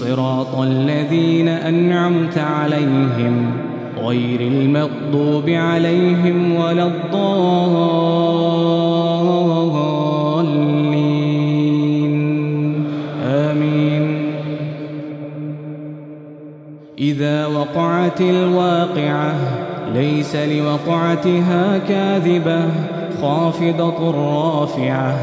صراط الذين أنعمت عليهم غير المغضوب عليهم ولا الضالين. آمين. إذا وقعت الواقعة ليس لوقعتها كاذبة خافضة رافعة.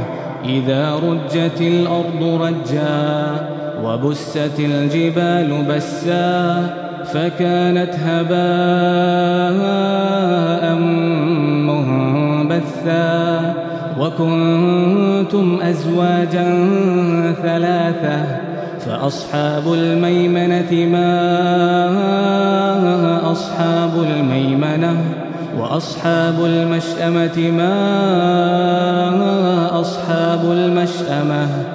إذا رجت الأرض رجاً وبست الجبال بسا فكانت هباء منبثا وكنتم أزواجا ثلاثة فأصحاب الميمنة ما أصحاب الميمنة وأصحاب المشأمة ما أصحاب المشأمة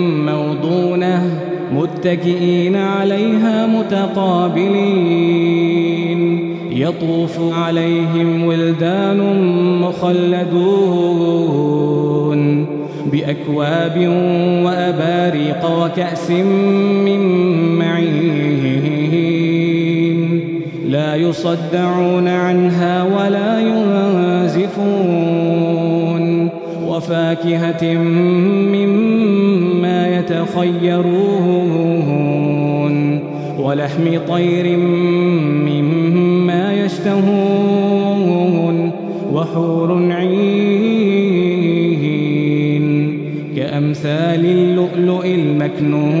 متكئين عليها متقابلين. يطوف عليهم ولدان مخلدون بأكواب وأباريق وكأس من معين. لا يصدعون عنها ولا ينزفون. وفاكهة مما يتخيرون ولحم طير مما يشتهون وحور عين كأمثال اللؤلؤ المكنون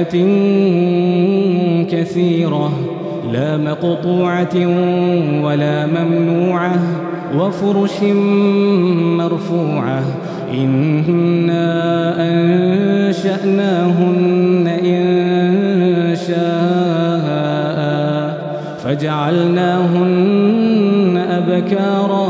وفاكهة كثيرة لا مقطوعة ولا ممنوعة وفرش مرفوعة إنا أنشأناهن إن شاء فجعلناهن أبكارا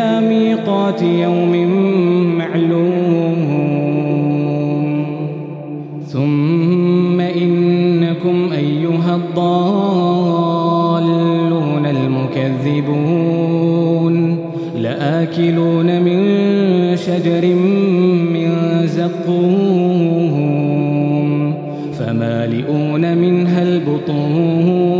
إلى ميقات يوم معلوم. ثم إنكم أيها الضالون المكذبون. لآكلون من شجر من زقوم. فمالئون منها البطون.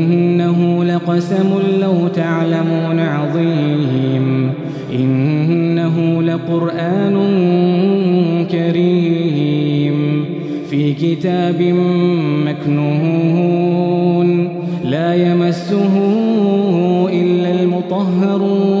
لقسم لو تعلمون عظيم. إنه لقرآن كريم في كتاب مكنون. لا يمسه إلا المطهرون.